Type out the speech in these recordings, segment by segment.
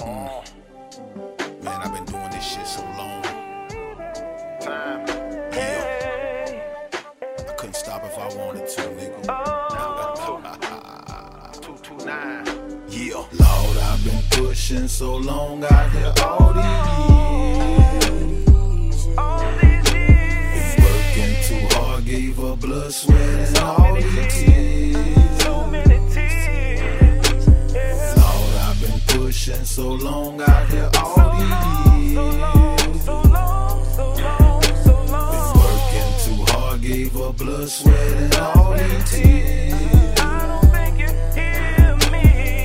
Mm. Man, I've been doing this shit so long. Time. Yeah. I couldn't stop if I wanted to, nigga. 229. Yeah. Lord, I've been pushing so long out here all these years. Long out here all these years. Been working too hard, gave up blood, sweat, and all these tears.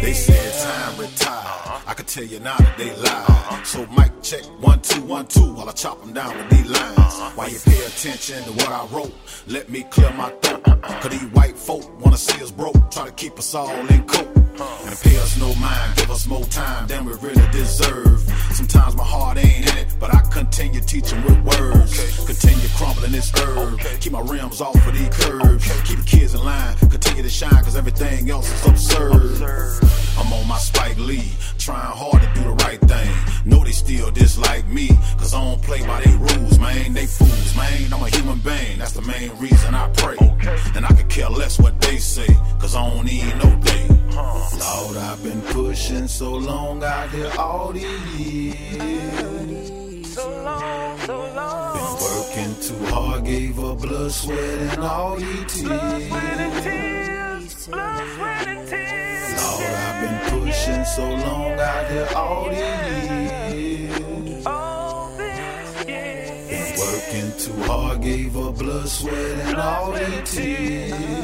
They said time retire. I can tell you now that they lie. So mic check one two one two while I chop them down with these lines. While you pay attention to what I wrote, let me clear my throat. Cause these white folk wanna see us broke, try to keep us all in coke. And pay us no mind, us more time than we really deserve. Sometimes my heart ain't in it, but I continue teaching with words. Continue crumbling this herb. Keep my rims off of these curves. Keep the kids in line, continue to shine, cause everything else is absurd. I'm on my Spike Lee, trying hard to do the right thing. Know they still dislike me, cause I don't play by their rules, man. They fools, man. I'm a human being, that's the main reason I pray. And I could care less what they say, cause I don't need no day. Lord, I've been pushing so long out here all these years. So long, so long. Been working too hard, gave up blood, sweat, and all these tears. Blood, sweat and tears. Lord, I've been pushing so long out here all these too hard, gave up blood, sweat, and all these tears. Pay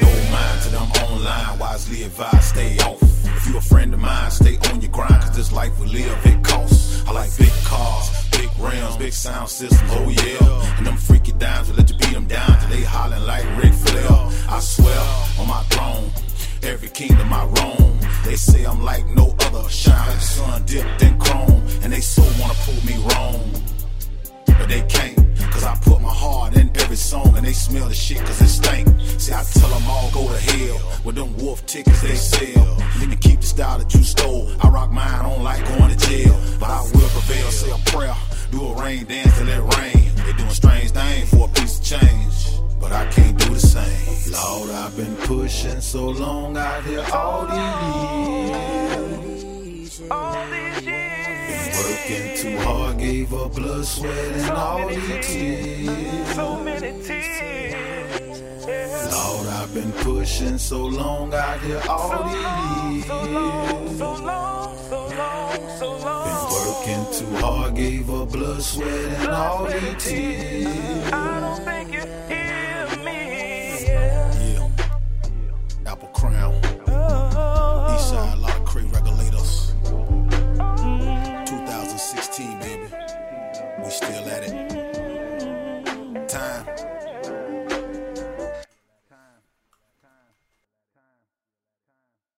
no mind to them online, wisely advised, stay off. If you a friend of mine, stay on your grind, cause this life we live, it costs. I like big cars, big rims, big sound systems, oh yeah. And them freaky dimes will let you beat them down till they hollering like Ric Flair. I swear, on my throne, every kingdom I roam. They say I'm like no other, shine like the sun dipped in smell the shit cause it stank. See, I tell them all go to hell with them wolf tickets they sell. You can keep the style that you stole. I rock mine, don't like going to jail. But I will prevail, say a prayer, do a rain dance till it rain. They doing strange things for a piece of change. But I can't do the same. Lord, I've been pushing so long out here all these years. Been working too hard, gave up blood, sweat, and all these tears. so many tears Lord, I've been pushing so long out here all these long, years. So long, so long, so long, so long. Been working too hard, gave up blood, sweat, and all these tears. I don't think you hear time.